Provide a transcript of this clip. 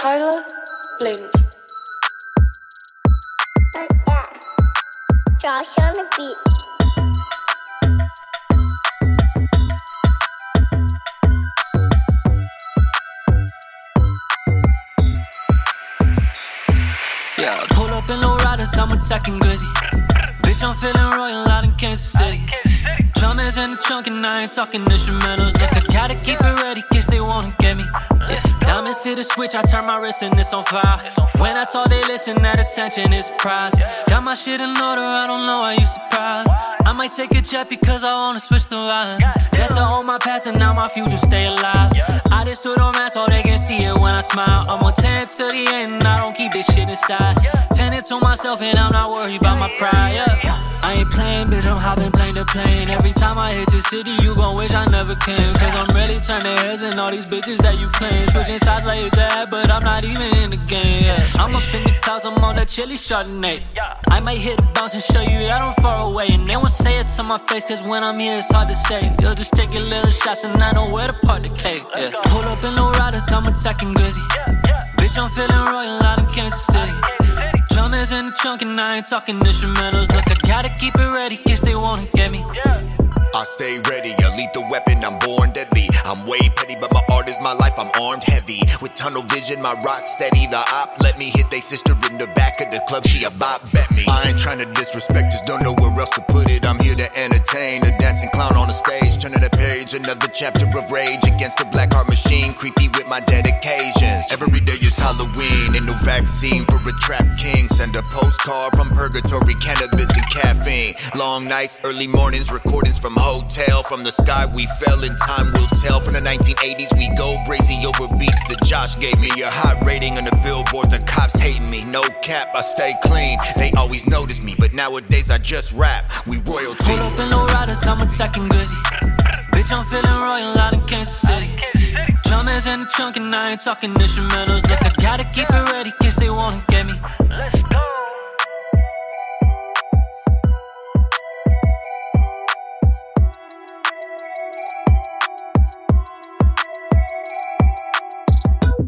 Tyler Bling. Josh on the beat. Yeah, pull up in low riders, I'm attacking Glizzy. Bitch, I'm feeling royal out in Kansas City. In the trunk and I ain't talking instrumentals. Look, I gotta keep it ready, case they wanna get me. Diamonds hit a switch, I turn my wrist and it's on fire. When I talk, they listen, that attention is prize. Got my shit in order, I don't know, are you surprised? I might take a jet because I wanna switch the line. That's all my past and now my future stay alive. I just stood on mask so they can see it when I smile. I'm on 10 to the end, I don't keep this shit inside. 10 it to myself and I'm not worried about my pride. Yeah. I ain't playing, bitch, I'm hopping plane to plane. Every time I hit your city, you gon' wish I never came. Cause I'm really turning heads and all these bitches that you claim. Switching sides like it's ad, but I'm not even in the game. Yeah. I'm up in the clouds, I'm on that chili Chardonnay. I might hit a bounce and show you that I'm far away. And they won't say it to my face, cause when I'm here, it's hard to say. You'll just take your little shots and I know where to park the cake. Yeah. Pull up in low riders, I'm attacking Glizzy. Bitch, I'm feeling royal out in Kansas City. Drummers in the trunk and I ain't talking instrumentals. Look, I gotta keep it ready, case they wanna get me. I stay ready, a lethal weapon, I'm born deadly. I'm way petty, but my art is my life, I'm armed heavy. With tunnel vision, my rock steady. The op let me hit they sister in the back of the club, she a bop bet me. I ain't trying to disrespect, just don't know where else to put it. I'm here to entertain, a dancing clown on the stage. Turning the page, another chapter of rage against the black heart machine. Creepy with my dedications. Every day Halloween, ain't no vaccine for a trap king. Send a postcard from purgatory, cannabis and caffeine. Long nights, early mornings, recordings from hotel. From the sky we fell, in time will tell. From the 1980s, we go crazy over beats that Josh gave me. A hot rating on the billboard, the cops hating me. No cap, I stay clean. They always notice me, but nowadays I just rap. We royalty. Pull up in low riders, I'm attacking Glizzy. Bitch, I'm feeling royal out in Kansas City. Drummers in the trunk and I ain't talking instrumentals. Look, I gotta